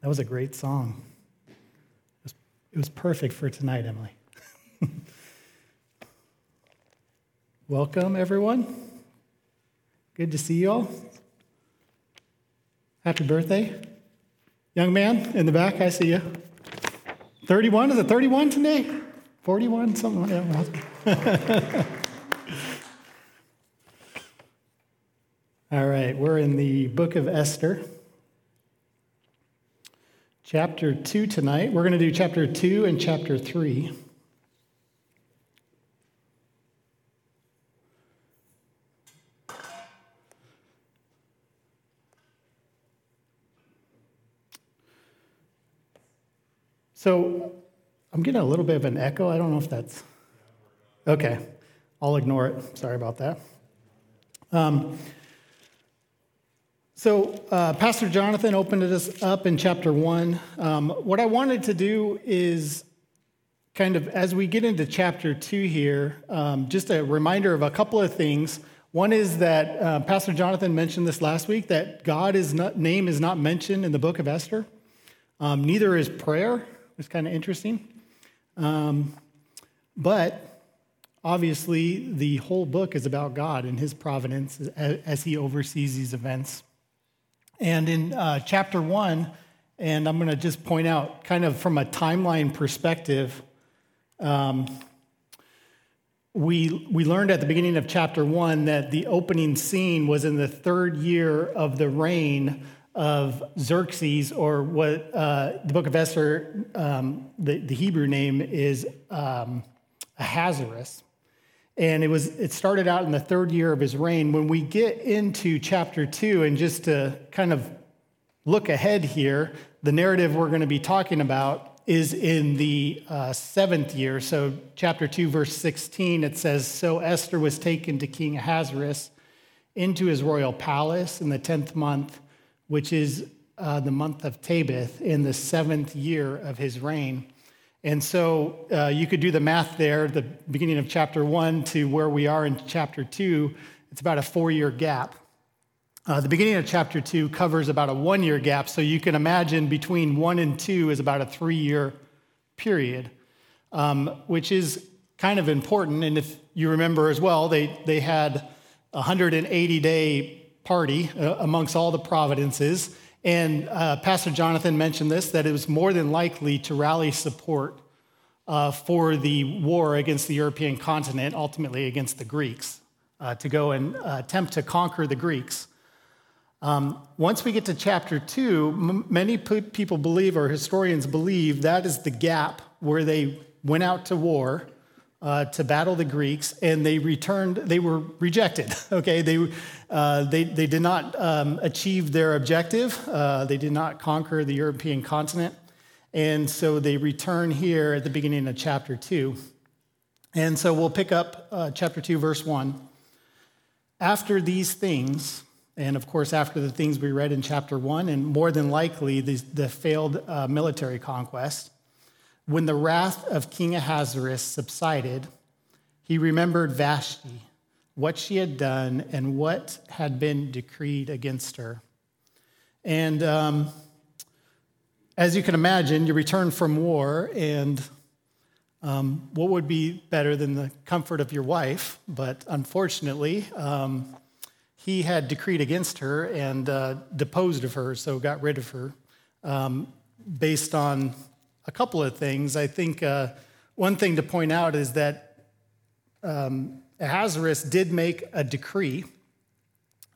That was a great song. It was, it was perfect for tonight, Emily. Welcome, everyone. Good to see you all. Happy birthday. Young man in the back, I see you. 31? Is it 31 today? 41? Something like that. all right, we're in the book of Esther chapter 2 tonight. We're going to do chapter 2 and chapter 3. So I'm getting a little bit of an echo. I don't know if that's okay. I'll ignore it. Sorry about that. Um, so, uh, Pastor Jonathan opened us up in chapter one. Um, what I wanted to do is kind of, as we get into chapter two here, um, just a reminder of a couple of things. One is that uh, Pastor Jonathan mentioned this last week that God's name is not mentioned in the book of Esther. Um, neither is prayer. It's kind of interesting. Um, but obviously, the whole book is about God and his providence as, as he oversees these events. And in uh, chapter one, and I'm going to just point out, kind of from a timeline perspective, um, we, we learned at the beginning of chapter one that the opening scene was in the third year of the reign of Xerxes, or what uh, the book of Esther, um, the, the Hebrew name is um, Ahasuerus and it was it started out in the third year of his reign. When we get into chapter 2 and just to kind of look ahead here the narrative we're going to be talking about is in the uh, seventh year. So chapter 2 verse 16 it says so esther was taken to king ahasuerus into his royal palace in the 10th month which is uh, the month of tebeth in the seventh year of his reign and so uh, you could do the math there, the beginning of chapter one to where we are in chapter two. It's about a four year gap. Uh, the beginning of chapter two covers about a one year gap. So you can imagine between one and two is about a three year period, um, which is kind of important. And if you remember as well, they, they had a 180 day party uh, amongst all the providences. And uh, Pastor Jonathan mentioned this that it was more than likely to rally support uh, for the war against the European continent, ultimately against the Greeks, uh, to go and uh, attempt to conquer the Greeks. Um, once we get to chapter two, m- many p- people believe, or historians believe, that is the gap where they went out to war uh, to battle the Greeks, and they returned, they were rejected. Okay, they, uh, they, they did not um, achieve their objective, uh, they did not conquer the European continent, and so they return here at the beginning of chapter 2. And so we'll pick up uh, chapter 2, verse 1. After these things, and of course, after the things we read in chapter 1, and more than likely the, the failed uh, military conquest, when the wrath of King Ahasuerus subsided, he remembered Vashti, what she had done, and what had been decreed against her. And um, as you can imagine, you return from war, and um, what would be better than the comfort of your wife? But unfortunately, um, he had decreed against her and uh, deposed of her, so got rid of her um, based on a couple of things. I think uh, one thing to point out is that um, Ahasuerus did make a decree.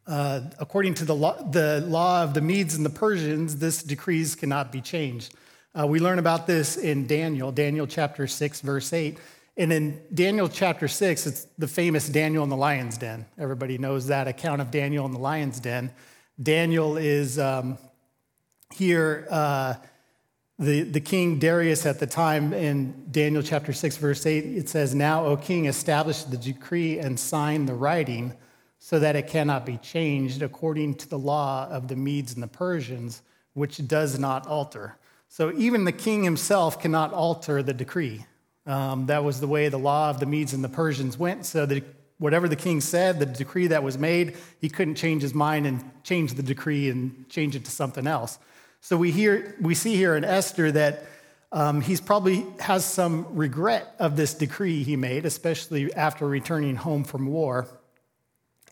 Uh, according to the law, the law of the Medes and the Persians, this decrees cannot be changed. Uh, we learn about this in Daniel, Daniel chapter 6, verse 8. And in Daniel chapter 6, it's the famous Daniel in the lion's den. Everybody knows that account of Daniel in the lion's den. Daniel is um, here. Uh, the, the king Darius at the time in Daniel chapter 6, verse 8, it says, Now, O king, establish the decree and sign the writing so that it cannot be changed according to the law of the Medes and the Persians, which does not alter. So even the king himself cannot alter the decree. Um, that was the way the law of the Medes and the Persians went. So that whatever the king said, the decree that was made, he couldn't change his mind and change the decree and change it to something else. So we hear, we see here in Esther that um, he's probably has some regret of this decree he made, especially after returning home from war.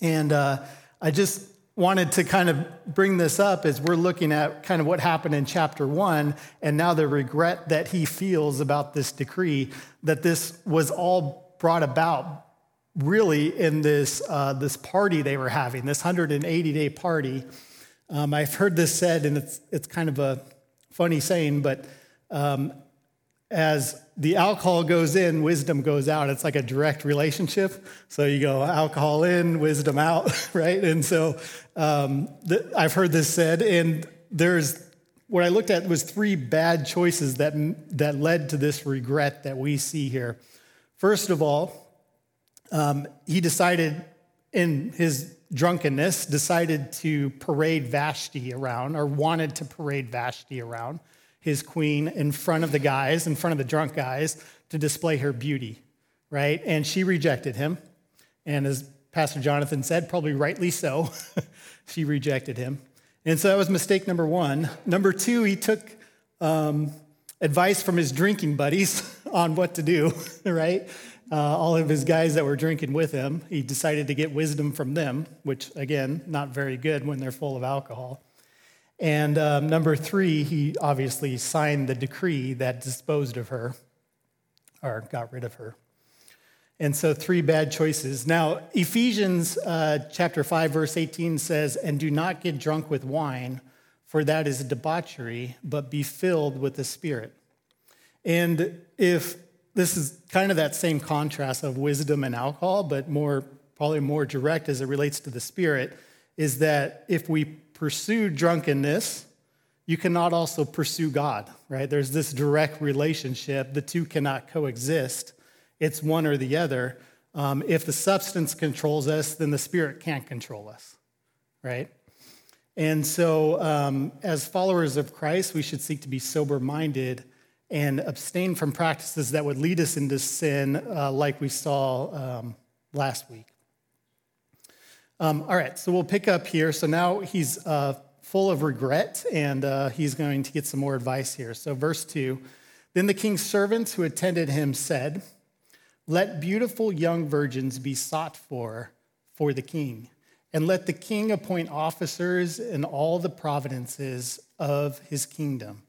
And uh, I just wanted to kind of bring this up as we're looking at kind of what happened in chapter one, and now the regret that he feels about this decree, that this was all brought about really in this, uh, this party they were having, this 180 day party. Um, I've heard this said, and it's, it's kind of a funny saying, but um, as the alcohol goes in, wisdom goes out. It's like a direct relationship. So you go alcohol in, wisdom out, right? And so um, I've heard this said, and there's what I looked at was three bad choices that that led to this regret that we see here. First of all, um, he decided in his drunkenness decided to parade Vashti around, or wanted to parade Vashti around his queen in front of the guys, in front of the drunk guys, to display her beauty, right? And she rejected him. And as Pastor Jonathan said, probably rightly so, she rejected him. And so that was mistake number one. Number two, he took um, advice from his drinking buddies on what to do, right? Uh, all of his guys that were drinking with him, he decided to get wisdom from them, which, again, not very good when they're full of alcohol. And um, number three, he obviously signed the decree that disposed of her or got rid of her. And so, three bad choices. Now, Ephesians uh, chapter 5, verse 18 says, And do not get drunk with wine, for that is debauchery, but be filled with the Spirit. And if this is kind of that same contrast of wisdom and alcohol, but more, probably more direct as it relates to the Spirit, is that if we pursue drunkenness, you cannot also pursue God, right? There's this direct relationship. The two cannot coexist, it's one or the other. Um, if the substance controls us, then the spirit can't control us, right? And so, um, as followers of Christ, we should seek to be sober minded and abstain from practices that would lead us into sin, uh, like we saw um, last week. Um, all right, so we'll pick up here. So now he's uh, full of regret, and uh, he's going to get some more advice here. So, verse 2 Then the king's servants who attended him said, Let beautiful young virgins be sought for for the king, and let the king appoint officers in all the provinces of his kingdom,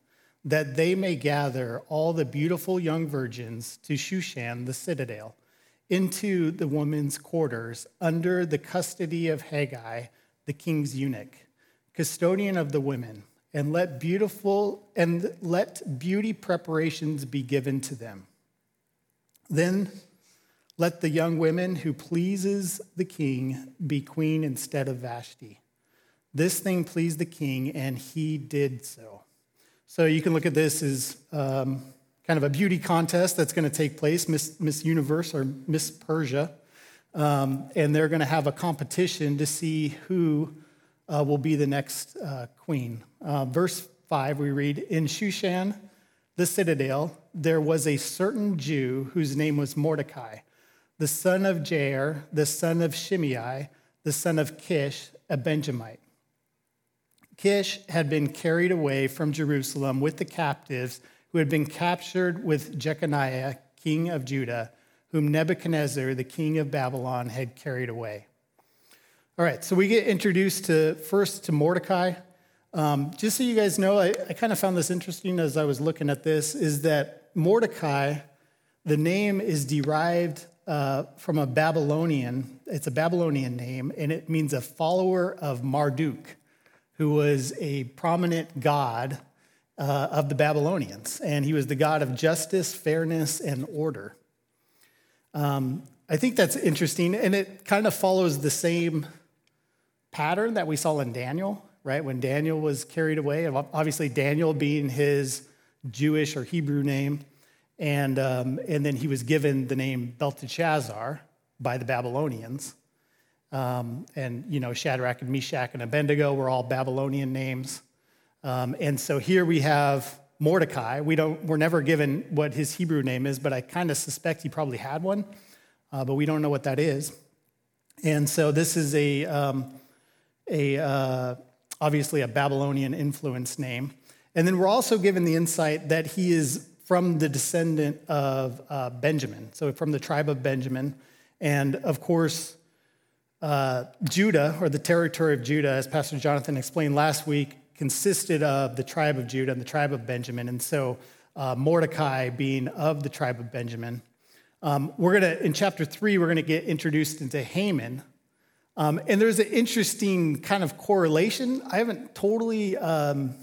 that they may gather all the beautiful young virgins to Shushan the citadel into the woman's quarters under the custody of Hegai, the king's eunuch, custodian of the women, and let beautiful and let beauty preparations be given to them. Then let the young women who pleases the king be queen instead of Vashti. This thing pleased the king, and he did so. So you can look at this as um, kind of a beauty contest that's going to take place, Miss, Miss Universe or Miss Persia. Um, and they're going to have a competition to see who uh, will be the next uh, queen. Uh, verse 5, we read In Shushan, the citadel, there was a certain Jew whose name was Mordecai, the son of Jair, the son of Shimei, the son of Kish, a Benjamite. Kish had been carried away from Jerusalem with the captives who had been captured with Jeconiah, king of Judah, whom Nebuchadnezzar, the king of Babylon, had carried away. All right, so we get introduced to first to Mordecai. Um, just so you guys know, I, I kind of found this interesting as I was looking at this, is that Mordecai, the name is derived uh, from a Babylonian, it's a Babylonian name, and it means a follower of Marduk, who was a prominent god uh, of the Babylonians, and he was the God of justice, fairness, and order. Um, I think that's interesting, and it kind of follows the same pattern that we saw in Daniel, right? When Daniel was carried away, obviously, Daniel being his Jewish or Hebrew name, and, um, and then he was given the name Belteshazzar by the Babylonians. Um, and, you know, Shadrach and Meshach and Abednego were all Babylonian names. Um, and so here we have Mordecai. We don't, we're never given what his Hebrew name is, but I kind of suspect he probably had one, uh, but we don't know what that is. And so this is a, um, a, uh, obviously a Babylonian influence name. And then we're also given the insight that he is from the descendant of uh, Benjamin, so from the tribe of Benjamin. And of course, uh, Judah, or the territory of Judah, as Pastor Jonathan explained last week, consisted of the tribe of Judah and the tribe of Benjamin. And so uh, Mordecai being of the tribe of Benjamin. Um, we're going to, in chapter three, we're going to get introduced into Haman. Um, and there's an interesting kind of correlation. I haven't totally, um,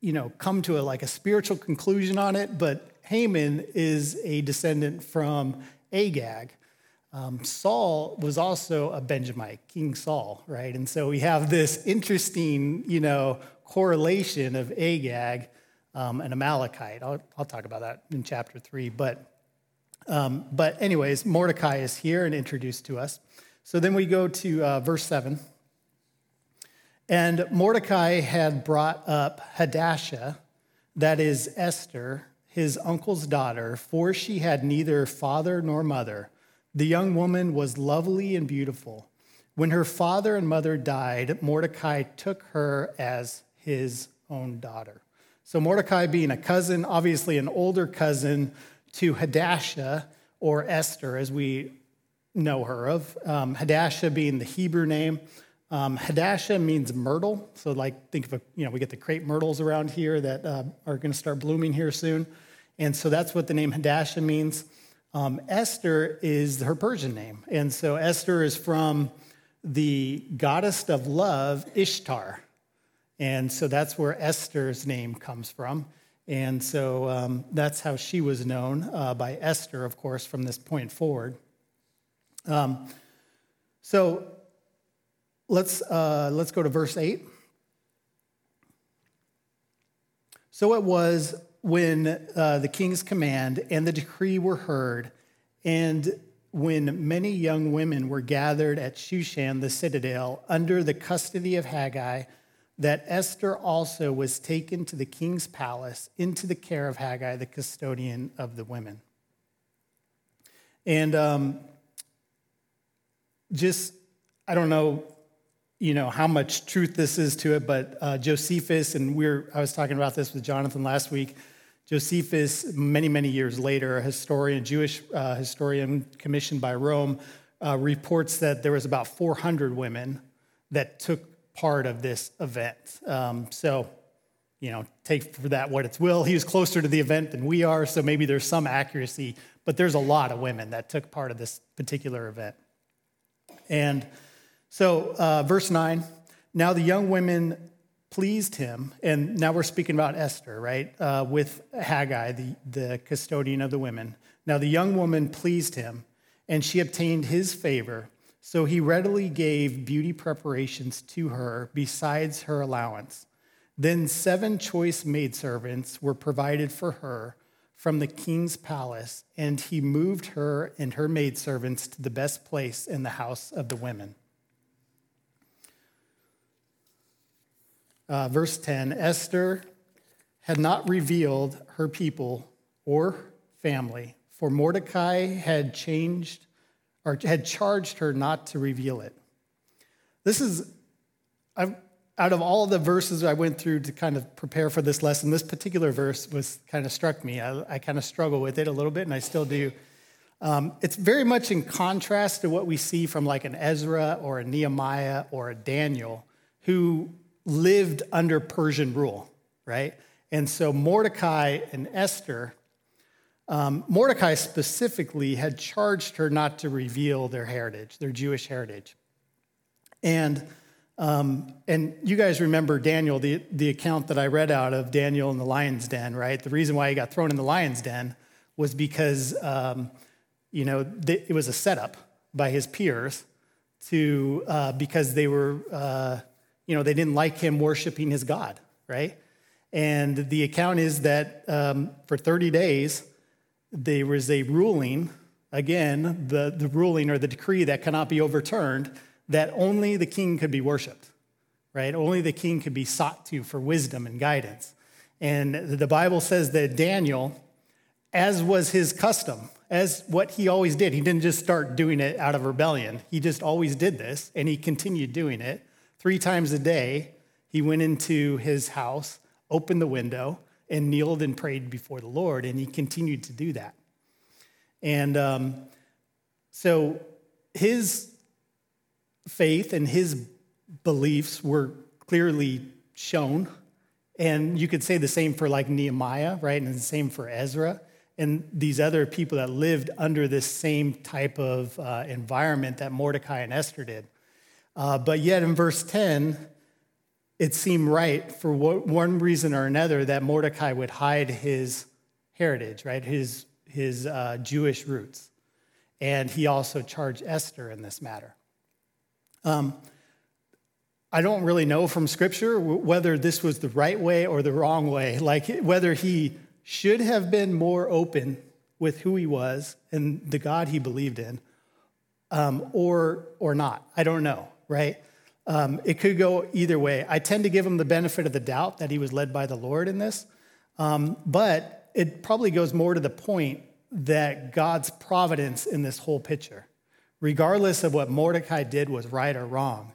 you know, come to a, like a spiritual conclusion on it, but Haman is a descendant from Agag. Um, Saul was also a Benjamite, King Saul, right? And so we have this interesting, you know, correlation of Agag um, and Amalekite. I'll, I'll, talk about that in chapter three. But, um, but anyways, Mordecai is here and introduced to us. So then we go to uh, verse seven. And Mordecai had brought up Hadassah, that is Esther, his uncle's daughter, for she had neither father nor mother the young woman was lovely and beautiful. When her father and mother died, Mordecai took her as his own daughter. So, Mordecai being a cousin, obviously an older cousin to Hadassah or Esther, as we know her of. Um, Hadassah being the Hebrew name. Um, Hadassah means myrtle. So, like, think of a, you know, we get the crepe myrtles around here that uh, are going to start blooming here soon. And so that's what the name Hadassah means. Um, Esther is her Persian name. And so Esther is from the goddess of love, Ishtar. And so that's where Esther's name comes from. And so um, that's how she was known uh, by Esther, of course, from this point forward. Um, so let's, uh, let's go to verse 8. So it was when uh, the king's command and the decree were heard, and when many young women were gathered at Shushan, the citadel, under the custody of Haggai, that Esther also was taken to the king's palace into the care of Haggai, the custodian of the women. And um, just, I don't know you know how much truth this is to it, but uh, Josephus, and we're I was talking about this with Jonathan last week. Josephus, many many years later, a historian, Jewish uh, historian commissioned by Rome, uh, reports that there was about 400 women that took part of this event. Um, so, you know, take for that what it's will. He was closer to the event than we are, so maybe there's some accuracy, but there's a lot of women that took part of this particular event, and. So, uh, verse 9 now the young women pleased him, and now we're speaking about Esther, right? Uh, with Haggai, the, the custodian of the women. Now the young woman pleased him, and she obtained his favor. So he readily gave beauty preparations to her besides her allowance. Then seven choice maidservants were provided for her from the king's palace, and he moved her and her maidservants to the best place in the house of the women. Uh, verse 10 Esther had not revealed her people or family, for Mordecai had changed or had charged her not to reveal it. This is, I've, out of all the verses I went through to kind of prepare for this lesson, this particular verse was kind of struck me. I, I kind of struggle with it a little bit, and I still do. Um, it's very much in contrast to what we see from like an Ezra or a Nehemiah or a Daniel, who lived under Persian rule, right? And so Mordecai and Esther, um, Mordecai specifically had charged her not to reveal their heritage, their Jewish heritage. And um, and you guys remember Daniel, the, the account that I read out of Daniel in the lion's den, right? The reason why he got thrown in the lion's den was because, um, you know, th- it was a setup by his peers to, uh, because they were, uh, you know, they didn't like him worshiping his God, right? And the account is that um, for 30 days, there was a ruling, again, the, the ruling or the decree that cannot be overturned, that only the king could be worshiped, right? Only the king could be sought to for wisdom and guidance. And the Bible says that Daniel, as was his custom, as what he always did, he didn't just start doing it out of rebellion. He just always did this, and he continued doing it Three times a day, he went into his house, opened the window, and kneeled and prayed before the Lord, and he continued to do that. And um, so his faith and his beliefs were clearly shown. And you could say the same for like Nehemiah, right? And the same for Ezra and these other people that lived under this same type of uh, environment that Mordecai and Esther did. Uh, but yet in verse 10, it seemed right for one reason or another that Mordecai would hide his heritage, right? His, his uh, Jewish roots. And he also charged Esther in this matter. Um, I don't really know from scripture whether this was the right way or the wrong way, like whether he should have been more open with who he was and the God he believed in, um, or, or not. I don't know, right? Um, it could go either way. I tend to give him the benefit of the doubt that he was led by the Lord in this, um, but it probably goes more to the point that God's providence in this whole picture, regardless of what Mordecai did was right or wrong,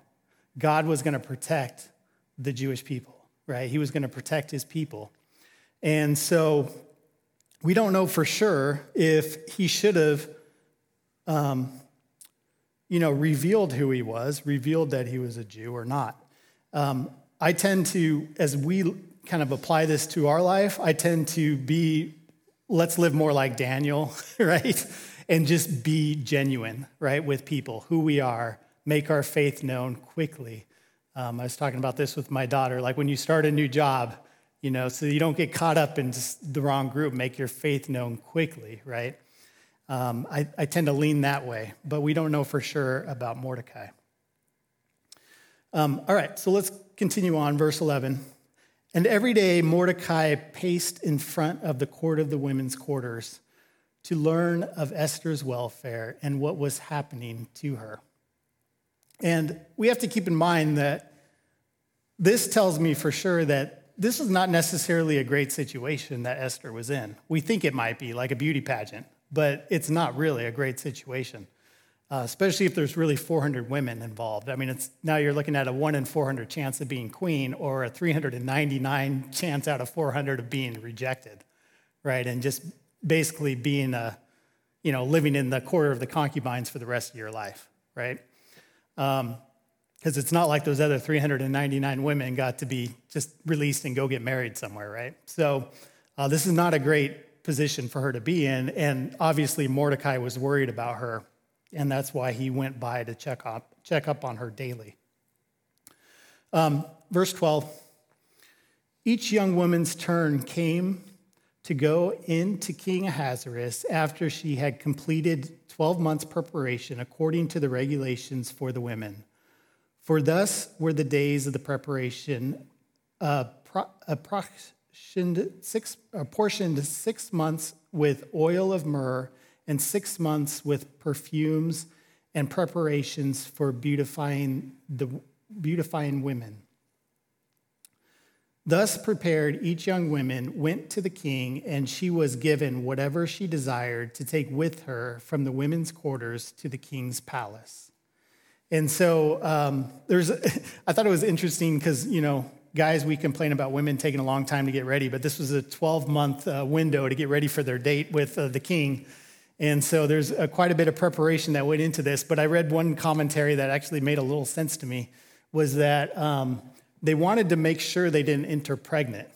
God was going to protect the Jewish people, right? He was going to protect his people. And so we don't know for sure if he should have, um, you know, revealed who he was, revealed that he was a Jew or not. Um, I tend to, as we kind of apply this to our life, I tend to be, let's live more like Daniel, right? And just be genuine, right, with people, who we are, make our faith known quickly. Um, I was talking about this with my daughter. Like when you start a new job, you know, so you don't get caught up in the wrong group. Make your faith known quickly, right? Um, I, I tend to lean that way, but we don't know for sure about Mordecai. Um, all right, so let's continue on, verse 11. And every day Mordecai paced in front of the court of the women's quarters to learn of Esther's welfare and what was happening to her. And we have to keep in mind that this tells me for sure that this is not necessarily a great situation that Esther was in. We think it might be like a beauty pageant, but it's not really a great situation, uh, especially if there's really 400 women involved. I mean, it's now you're looking at a one in 400 chance of being queen, or a 399 chance out of 400 of being rejected, right? And just basically being a, you know, living in the quarter of the concubines for the rest of your life, right? Um, because it's not like those other 399 women got to be just released and go get married somewhere, right? So uh, this is not a great position for her to be in. And obviously, Mordecai was worried about her, and that's why he went by to check up, check up on her daily. Um, verse 12 Each young woman's turn came to go into King Ahasuerus after she had completed 12 months' preparation according to the regulations for the women. For thus were the days of the preparation, uh, pro- apportioned, six, apportioned six months with oil of myrrh, and six months with perfumes and preparations for beautifying the beautifying women. Thus prepared, each young woman went to the king, and she was given whatever she desired to take with her from the women's quarters to the king's palace. And so um, there's, I thought it was interesting because, you know, guys, we complain about women taking a long time to get ready, but this was a 12 month uh, window to get ready for their date with uh, the king. And so there's uh, quite a bit of preparation that went into this. But I read one commentary that actually made a little sense to me was that um, they wanted to make sure they didn't enter pregnant.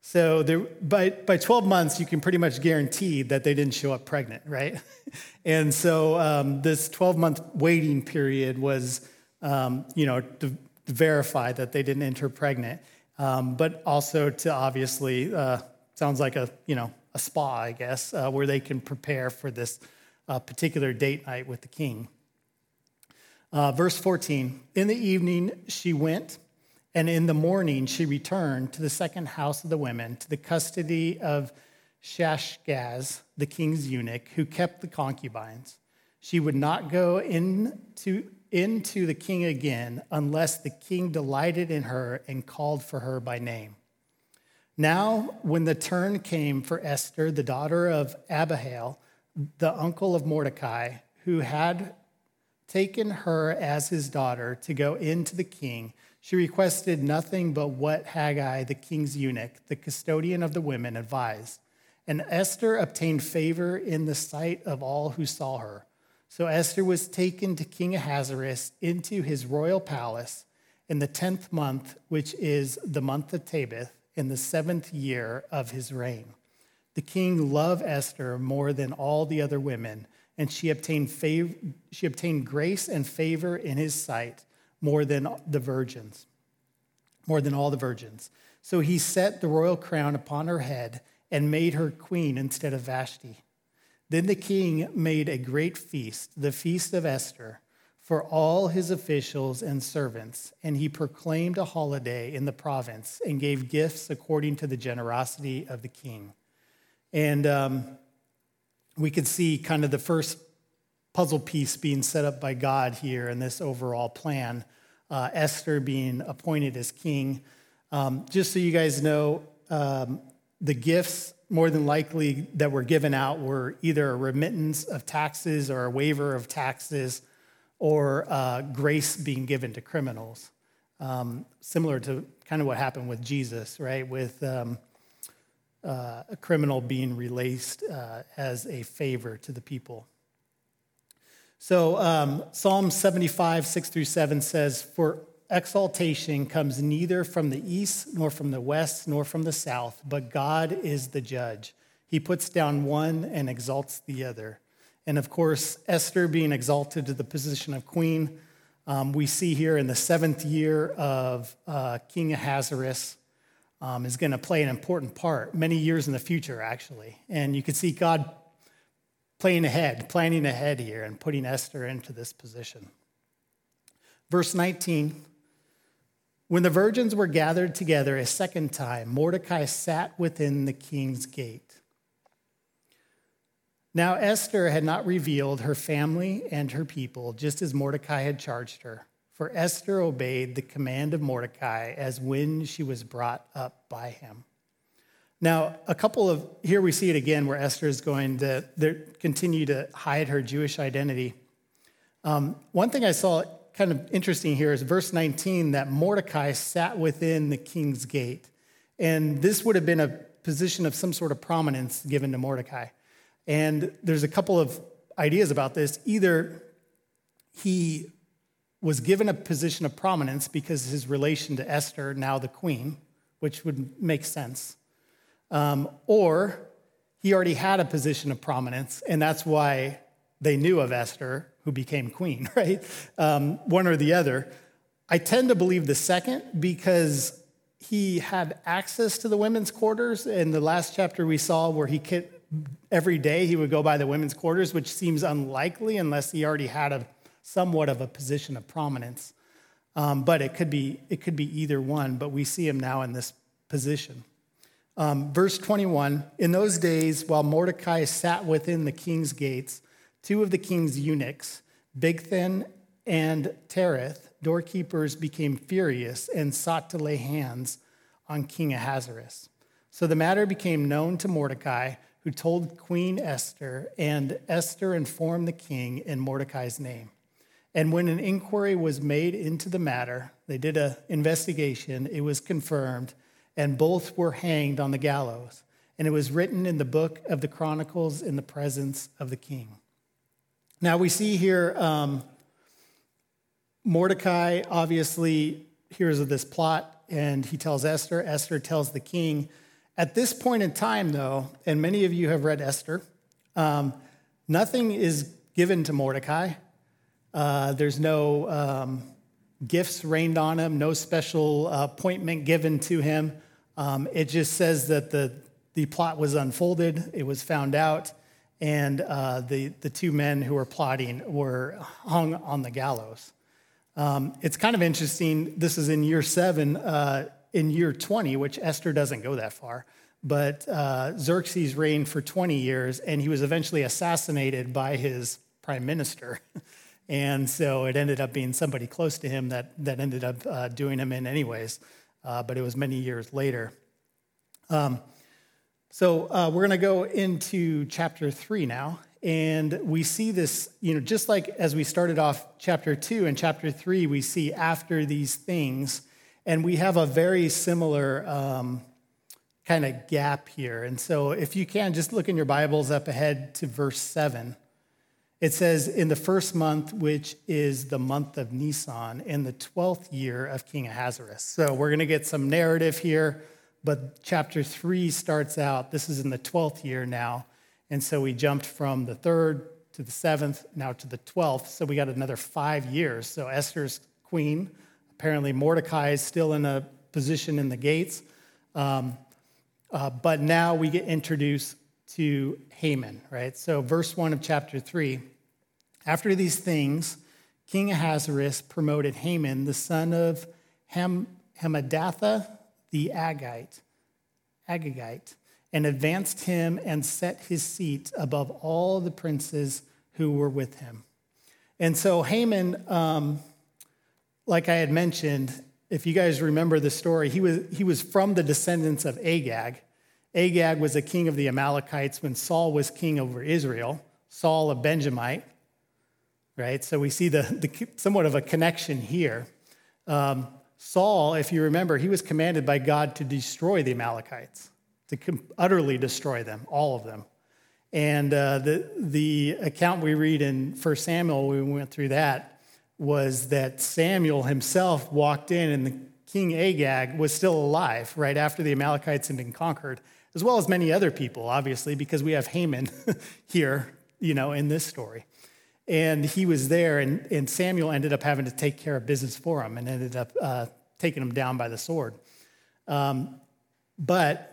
So there, by, by 12 months, you can pretty much guarantee that they didn't show up pregnant, right? and so um, this 12 month waiting period was, um, you know, to, verify that they didn't enter pregnant, um, but also to obviously, uh, sounds like a, you know, a spa, I guess, uh, where they can prepare for this uh, particular date night with the king. Uh, verse 14 In the evening, she went and in the morning, she returned to the second house of the women, to the custody of Shashgaz, the king's eunuch, who kept the concubines. She would not go into, into the king again unless the king delighted in her and called for her by name. Now, when the turn came for Esther, the daughter of Abihail, the uncle of Mordecai, who had taken her as his daughter to go in to the king, she requested nothing but what Haggai, the king's eunuch, the custodian of the women, advised. And Esther obtained favor in the sight of all who saw her. So Esther was taken to King Ahasuerus into his royal palace in the tenth month, which is the month of Tebeth, in the seventh year of his reign. The king loved Esther more than all the other women, and she obtained, she obtained grace and favor in his sight more than the virgins, more than all the virgins. So he set the royal crown upon her head and made her queen instead of Vashti. Then the king made a great feast, the feast of Esther, for all his officials and servants, and he proclaimed a holiday in the province and gave gifts according to the generosity of the king. And um, we could see kind of the first puzzle piece being set up by God here in this overall plan. Uh, Esther being appointed as king. Um, just so you guys know, um, the gifts more than likely that were given out were either a remittance of taxes or a waiver of taxes or uh, grace being given to criminals. Um, similar to kind of what happened with Jesus, right? With um, uh, a criminal being released uh, as a favor to the people. So um, Psalm 75, 6 through 7 says, For exaltation comes neither from the east, nor from the west, nor from the south, but God is the judge. He puts down one and exalts the other. And of course, Esther being exalted to the position of queen, um, we see here in the seventh year of uh, King Ahasuerus, um, is going to play an important part many years in the future, actually. And you can see God playing ahead, planning ahead here, and putting Esther into this position. Verse 19 when the virgins were gathered together a second time, Mordecai sat within the king's gate. Now, Esther had not revealed her family and her people, just as Mordecai had charged her. For Esther obeyed the command of Mordecai as when she was brought up by him. Now, a couple of, here we see it again where Esther is going to continue to hide her Jewish identity. Um, one thing I saw kind of interesting here is verse 19 that Mordecai sat within the king's gate. And this would have been a position of some sort of prominence given to Mordecai. And there's a couple of ideas about this. Either he was given a position of prominence because his relation to Esther, now the queen, which would make sense, um, or he already had a position of prominence, and that's why they knew of Esther who became queen, right? Um, one or the other. I tend to believe the second because he had access to the women's quarters. In the last chapter, we saw where he could, every day he would go by the women's quarters, which seems unlikely unless he already had a somewhat of a position of prominence. Um, but it could be it could be either one. But we see him now in this position. Um, verse 21 In those days, while Mordecai sat within the king's gates, Two of the king's eunuchs, Bigthan and Teresh, doorkeepers, became furious and sought to lay hands on King Ahasuerus. So the matter became known to Mordecai, who told Queen Esther, and Esther informed the king in Mordecai's name. And when an inquiry was made into the matter, they did an investigation, it was confirmed, and both were hanged on the gallows. And it was written in the book of the Chronicles in the presence of the king. Now we see here um, Mordecai obviously hears of this plot and he tells Esther. Esther tells the king. At this point in time, though, and many of you have read Esther, um, nothing is given to Mordecai. Uh, there's no um, gifts rained on him, no special uh, appointment given to him. Um, it just says that the, the plot was unfolded, it was found out, and uh, the, the two men who were plotting were hung on the gallows. Um, it's kind of interesting. This is in year seven. Uh, in year 20, which Esther doesn't go that far, but uh, Xerxes reigned for 20 years, and he was eventually assassinated by his prime minister. and so it ended up being somebody close to him that, that ended up uh, doing him in, anyways. Uh, but it was many years later. Um, so uh, we're going to go into chapter three now. And we see this, you know, just like as we started off chapter two and chapter three, we see after these things, and we have a very similar um, kind of gap here. And so, if you can, just look in your Bibles up ahead to verse seven. It says, In the first month, which is the month of Nisan, in the 12th year of King Ahasuerus. So, we're going to get some narrative here, but chapter three starts out, this is in the 12th year now and so we jumped from the third to the seventh, now to the 12th. So we got another five years. So Esther's queen. Apparently, Mordecai is still in a position in the gates. Um, uh, but now we get introduced to Haman, right? So, verse 1 of chapter 3 After these things, King Ahasuerus promoted Haman, the son of Ham, Hammedatha the Agagite, Agagite and advanced him and set his seat above all the princes who were with him. And so Haman, um, like I had mentioned, if you guys remember the story, he was, he was from the descendants of Agag. Agag was a king of the Amalekites when Saul was king over Israel, Saul a Benjamite, right? So we see the, the somewhat of a connection here. Um, Saul, if you remember, he was commanded by God to destroy the Amalekites to utterly destroy them, all of them. And uh, the, the account we read in 1 Samuel, we went through that, was that Samuel himself walked in and the king Agag was still alive right after the Amalekites had been conquered, as well as many other people, obviously, because we have Haman here, you know, in this story. And he was there, and, and Samuel ended up having to take care of business for him and ended up uh, taking him down by the sword. Um, but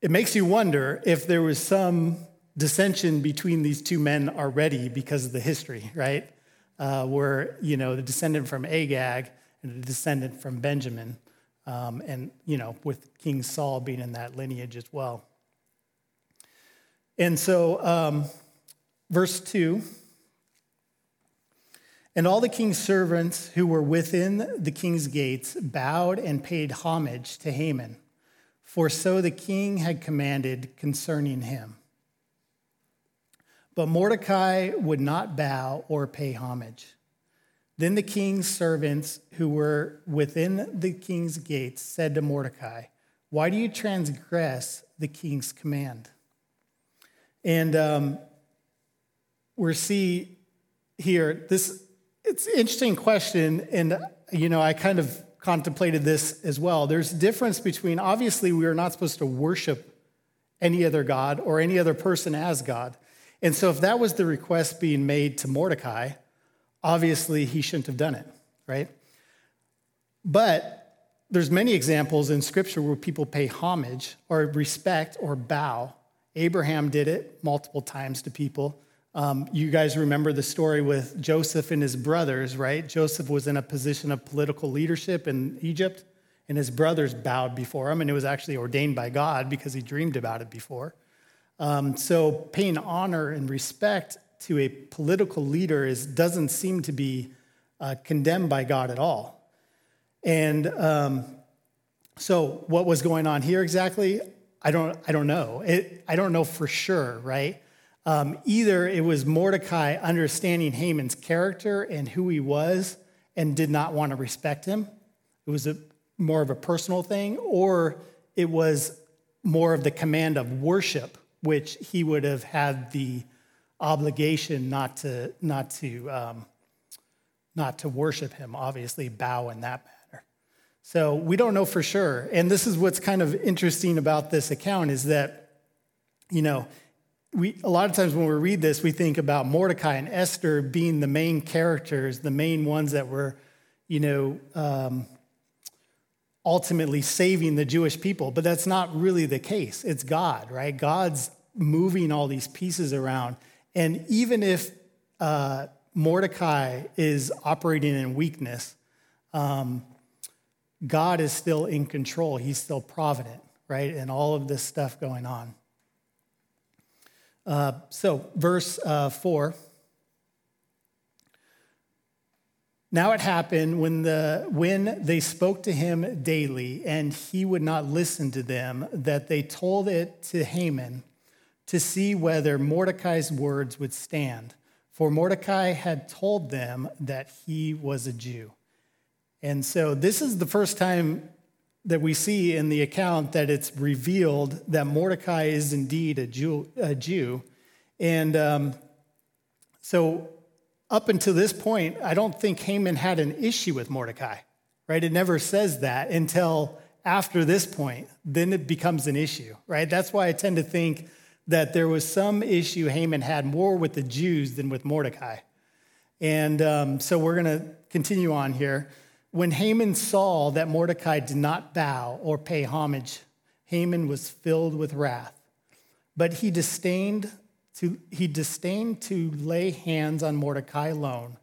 it makes you wonder if there was some dissension between these two men already because of the history, right? Uh, where, you know, the descendant from Agag and the descendant from Benjamin, um, and, you know, with King Saul being in that lineage as well. And so, um, verse 2 And all the king's servants who were within the king's gates bowed and paid homage to Haman for so the king had commanded concerning him. But Mordecai would not bow or pay homage. Then the king's servants who were within the king's gates said to Mordecai, Why do you transgress the king's command? And um, we see here this it's an interesting question and you know i kind of contemplated this as well. There's a difference between, obviously, we are not supposed to worship any other God or any other person as God. And so, if that was the request being made to Mordecai, obviously he shouldn't have done it, right? But there's many examples in scripture where people pay homage or respect or bow. Abraham did it multiple times to people. Um, you guys remember the story with Joseph and his brothers, right? Joseph was in a position of political leadership in Egypt, and his brothers bowed before him, and it was actually ordained by God because he dreamed about it before. Um, so, paying honor and respect to a political leader is, doesn't seem to be uh, condemned by God at all. And um, so, what was going on here exactly? I don't, I don't know. It, I don't know for sure, right? Um, either it was Mordecai understanding Haman's character and who he was and did not want to respect him. It was a, more of a personal thing, or it was more of the command of worship, which he would have had the obligation not to, not to, um, not to worship him, obviously, bow in that manner. So we don't know for sure. And this is what's kind of interesting about this account is that, you know, we, a lot of times when we read this, we think about Mordecai and Esther being the main characters, the main ones that were, you know, um, ultimately saving the Jewish people. But that's not really the case. It's God, right? God's moving all these pieces around. And even if uh, Mordecai is operating in weakness, um, God is still in control. He's still provident, right? And all of this stuff going on. Uh, so, verse uh, 4. Now it happened when, the, when they spoke to him daily and he would not listen to them, that they told it to Haman, to see whether Mordecai's words would stand, for Mordecai had told them that he was a Jew. And so this is the first time that we see in the account that it's revealed that Mordecai is indeed a Jew. A Jew. And um, so, up until this point, I don't think Haman had an issue with Mordecai, right? It never says that until after this point. Then it becomes an issue, right? That's why I tend to think that there was some issue Haman had more with the Jews than with Mordecai. And um, so we're going to continue on here. When Haman saw that Mordecai did not bow or pay homage, Haman was filled with wrath. But he disdained to, he disdained to lay hands on Mordecai alone,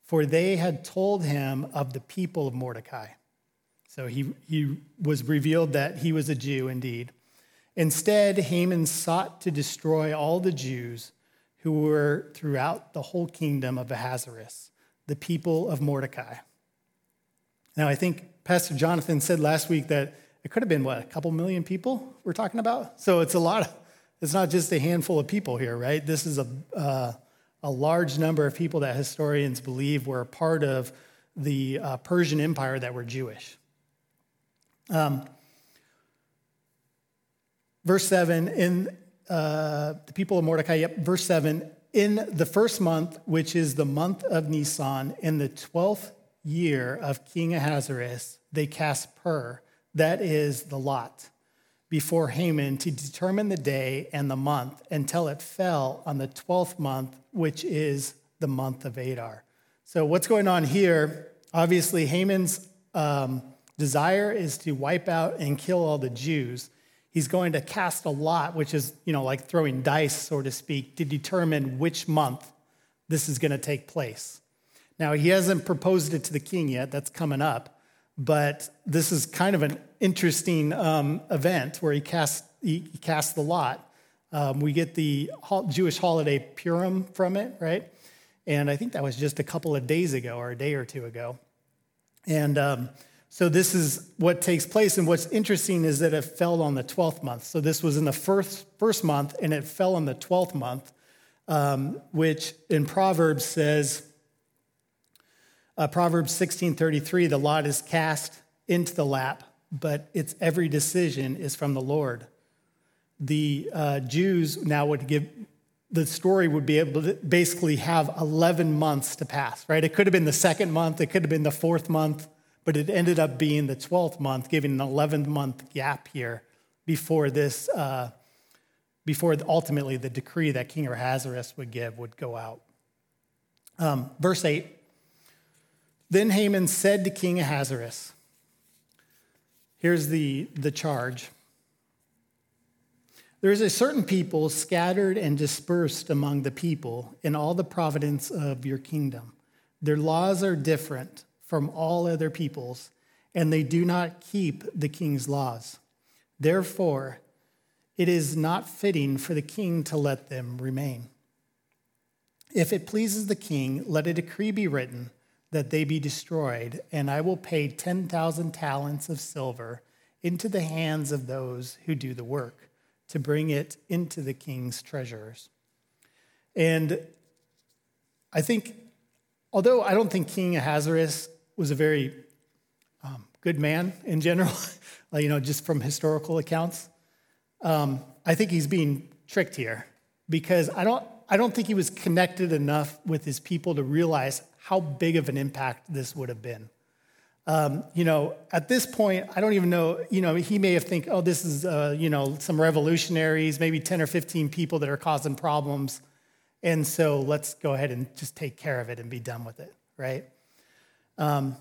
for they had told him of the people of Mordecai. So he, he was revealed that he was a Jew indeed. Instead, Haman sought to destroy all the Jews who were throughout the whole kingdom of Ahasuerus, the people of Mordecai. Now, I think Pastor Jonathan said last week that it could have been, what, a couple million people we're talking about? So it's a lot of, it's not just a handful of people here, right? This is a, uh, a large number of people that historians believe were part of the uh, Persian Empire that were Jewish. Um, verse 7, in uh, the people of Mordecai, yep, verse 7, in the first month, which is the month of Nisan, in the 12th year of King Ahasuerus, they cast pur, that is the lot, before Haman to determine the day and the month until it fell on the 12th month, which is the month of Adar. So, what's going on here? Obviously, Haman's um, desire is to wipe out and kill all the Jews. He's going to cast a lot, which is, you know, like throwing dice, so to speak, to determine which month this is going to take place. Now, he hasn't proposed it to the king yet, that's coming up, but this is kind of an interesting um, event where he casts, he, casts the lot. Um, we get the Jewish holiday Purim from it, right? And I think that was just a couple of days ago or a day or two ago. And um, so this is what takes place. And what's interesting is that it fell on the 12th month. So this was in the first, first month, and it fell on the 12th month, um, which in Proverbs says, uh, Proverbs 16:33, the lot is cast into the lap, but its every decision is from the Lord. The uh, Jews now would give the story would be able to basically have 11 months to pass, right? It could have been the second month, it could have been the fourth month, but it ended up being the 12th month, giving an 11 month gap here before this, uh, before ultimately the decree that King Ahasuerus would give would go out. Um, verse 8 then Haman said to King Ahasuerus, here's the, the charge. There is a certain people scattered and dispersed among the people in all the province of your kingdom. Their laws are different from all other peoples, and they do not keep the king's laws. Therefore, it is not fitting for the king to let them remain. If it pleases the king, let a decree be written that they be destroyed, and I will pay 10,000 talents of silver into the hands of those who do the work to bring it into the king's treasures. And I think, although I don't think King Ahasuerus was a very um, good man in general, you know, just from historical accounts, um, I think he's being tricked here because I don't, I don't think he was connected enough with his people to realize how big of an impact this would have been. Um, you know, at this point, I don't even know, you know, he may have think, oh, this is, uh, you know, some revolutionaries, maybe 10 or 15 people that are causing problems. And so let's go ahead and just take care of it and be done with it, right? Um,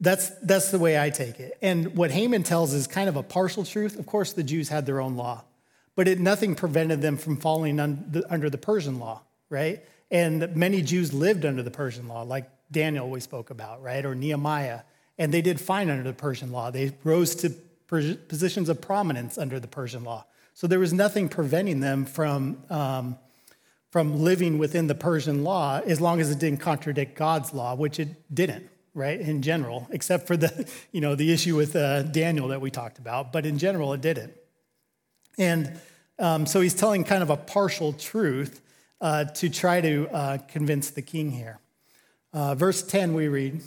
that's, that's the way I take it. And what Haman tells is kind of a partial truth. Of course, the Jews had their own law, but it, nothing prevented them from falling under the Persian law, right? And many Jews lived under the Persian law, like Daniel we spoke about, right? Or Nehemiah. And they did fine under the Persian law. They rose to positions of prominence under the Persian law. So there was nothing preventing them from, um, from living within the Persian law as long as it didn't contradict God's law, which it didn't, right, in general, except for the, you know, the issue with uh, Daniel that we talked about. But in general, it didn't. And Um, so he's telling kind of a partial truth uh, to try to uh, convince the king here. Uh, verse 10, we read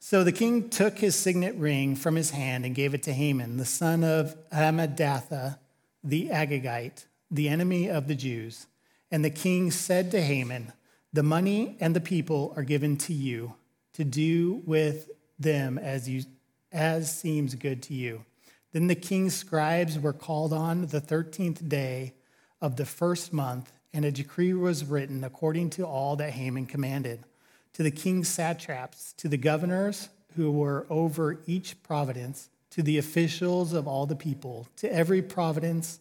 So the king took his signet ring from his hand and gave it to Haman, the son of Hammedatha, the Agagite, the enemy of the Jews. And the king said to Haman, The money and the people are given to you to do with them as, you, as seems good to you. Then the king's scribes were called on the 13th day of the first month, and a decree was written according to all that Haman commanded. To the king's satraps, to the governors who were over each province, to the officials of all the people, to every province,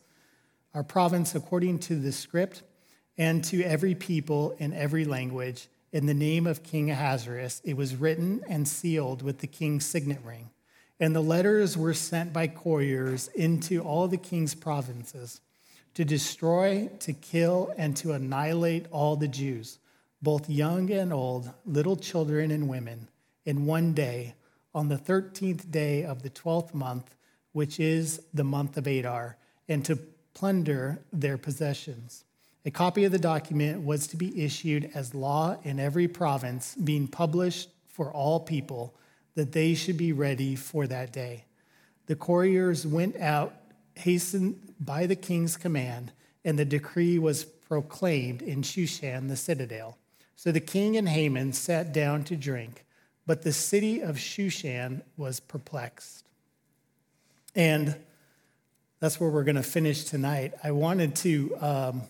our province according to the script and to every people in every language, in the name of King Ahasuerus, it was written and sealed with the king's signet ring. And the letters were sent by couriers into all the king's provinces to destroy, to kill, and to annihilate all the Jews, both young and old, little children and women, in one day, on the 13th day of the 12th month, which is the month of Adar, and to plunder their possessions. A copy of the document was to be issued as law in every province, being published for all people, that they should be ready for that day. The couriers went out, hastened by the king's command, and the decree was proclaimed in Shushan, the citadel. So the king and Haman sat down to drink, but the city of Shushan was perplexed. And that's where we're going to finish tonight. I wanted to. Um,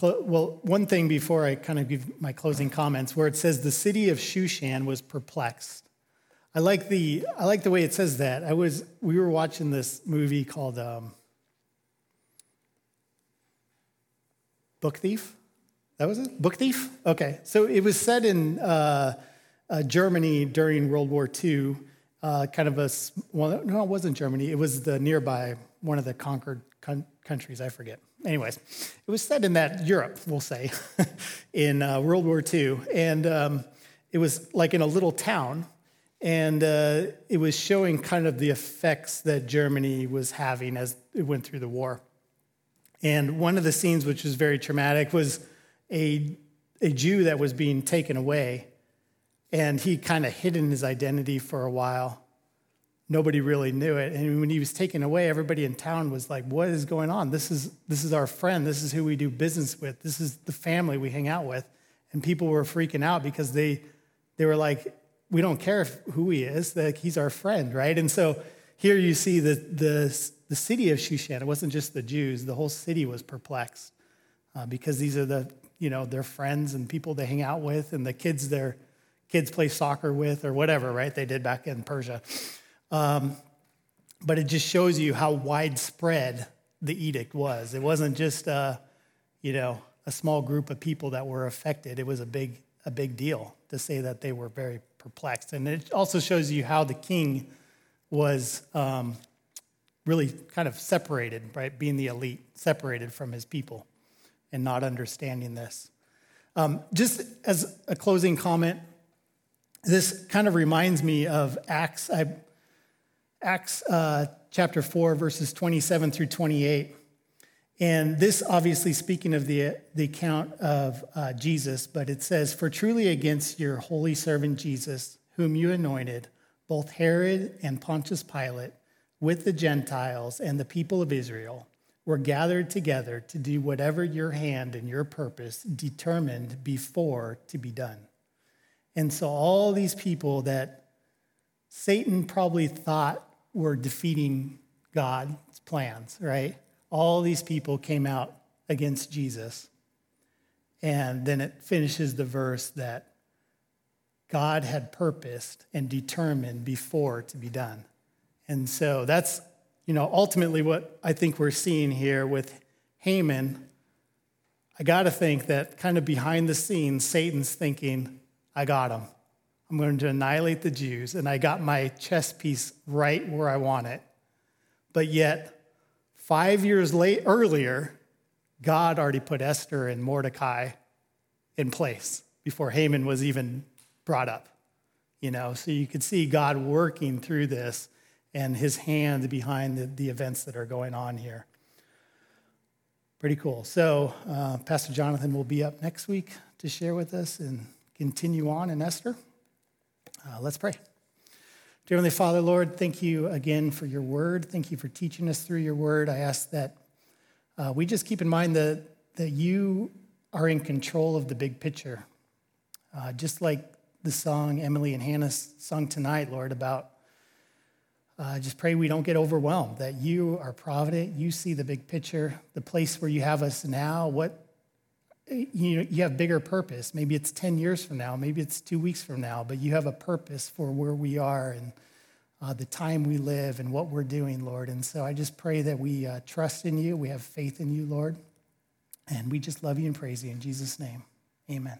well, one thing before I kind of give my closing comments, where it says the city of Shushan was perplexed. I like the I like the way it says that. I was we were watching this movie called um, Book Thief. That was it. Book Thief. Okay, so it was set in uh, uh, Germany during World War II. Uh, kind of a well, no, it wasn't Germany. It was the nearby one of the conquered con- countries. I forget anyways, it was set in that Europe, we'll say, in uh, World War II. And um, it was like in a little town. And uh, it was showing kind of the effects that Germany was having as it went through the war. And one of the scenes, which was very traumatic, was a, a Jew that was being taken away. And he kind of hidden his identity for a while nobody really knew it. And when he was taken away, everybody in town was like, "What is going on? This is this is our friend. This is who we do business with. This is the family we hang out with." And people were freaking out because they they were like, "We don't care who he is. Like he's our friend, right?" And so here you see the the the city of Shushan. It wasn't just the Jews. The whole city was perplexed uh, because these are the you know their friends and people they hang out with, and the kids their kids play soccer with or whatever, right? They did back in Persia. Um, but it just shows you how widespread the edict was. It wasn't just uh, you know a small group of people that were affected. It was a big a big deal to say that they were very perplexed, and it also shows you how the king was um, really kind of separated, right, being the elite, separated from his people, and not understanding this. Um, just as a closing comment, this kind of reminds me of Acts. I Acts uh, chapter 4, verses 27 through 28. And this, obviously, speaking of the, the account of uh, Jesus, but it says, For truly against your holy servant Jesus, whom you anointed, both Herod and Pontius Pilate, with the Gentiles and the people of Israel, were gathered together to do whatever your hand and your purpose determined before to be done. And so, all these people that Satan probably thought were defeating God's plans, right? All these people came out against Jesus. And then it finishes the verse that God had purposed and determined before to be done. And so that's, you know, ultimately what I think we're seeing here with Haman. I got to think that kind of behind the scenes, Satan's thinking, I got him. I'm going to annihilate the Jews, and I got my chess piece right where I want it. But yet, five years late, earlier, God already put Esther and Mordecai in place before Haman was even brought up. you know, so you could see God working through this and his hand behind the, the events that are going on here. Pretty cool. So, uh, Pastor Jonathan will be up next week to share with us and continue on in Esther. Uh, let's pray. Dear Heavenly Father, Lord, thank you again for your word. Thank you for teaching us through your word. I ask that uh, we just keep in mind that, that you are in control of the big picture. Uh, just like the song Emily and Hannah sung tonight, Lord, about uh, just pray we don't get overwhelmed, that you are provident, you see the big picture, the place where you have us now, what you, you have bigger purpose. Maybe it's 10 years from now, maybe it's two weeks from now, but you have a purpose for where we are and uh, the time we live and what we're doing, Lord. And so I just pray that we uh, trust in you, we have faith in you, Lord, and we just love you and praise you in Jesus' name. Amen.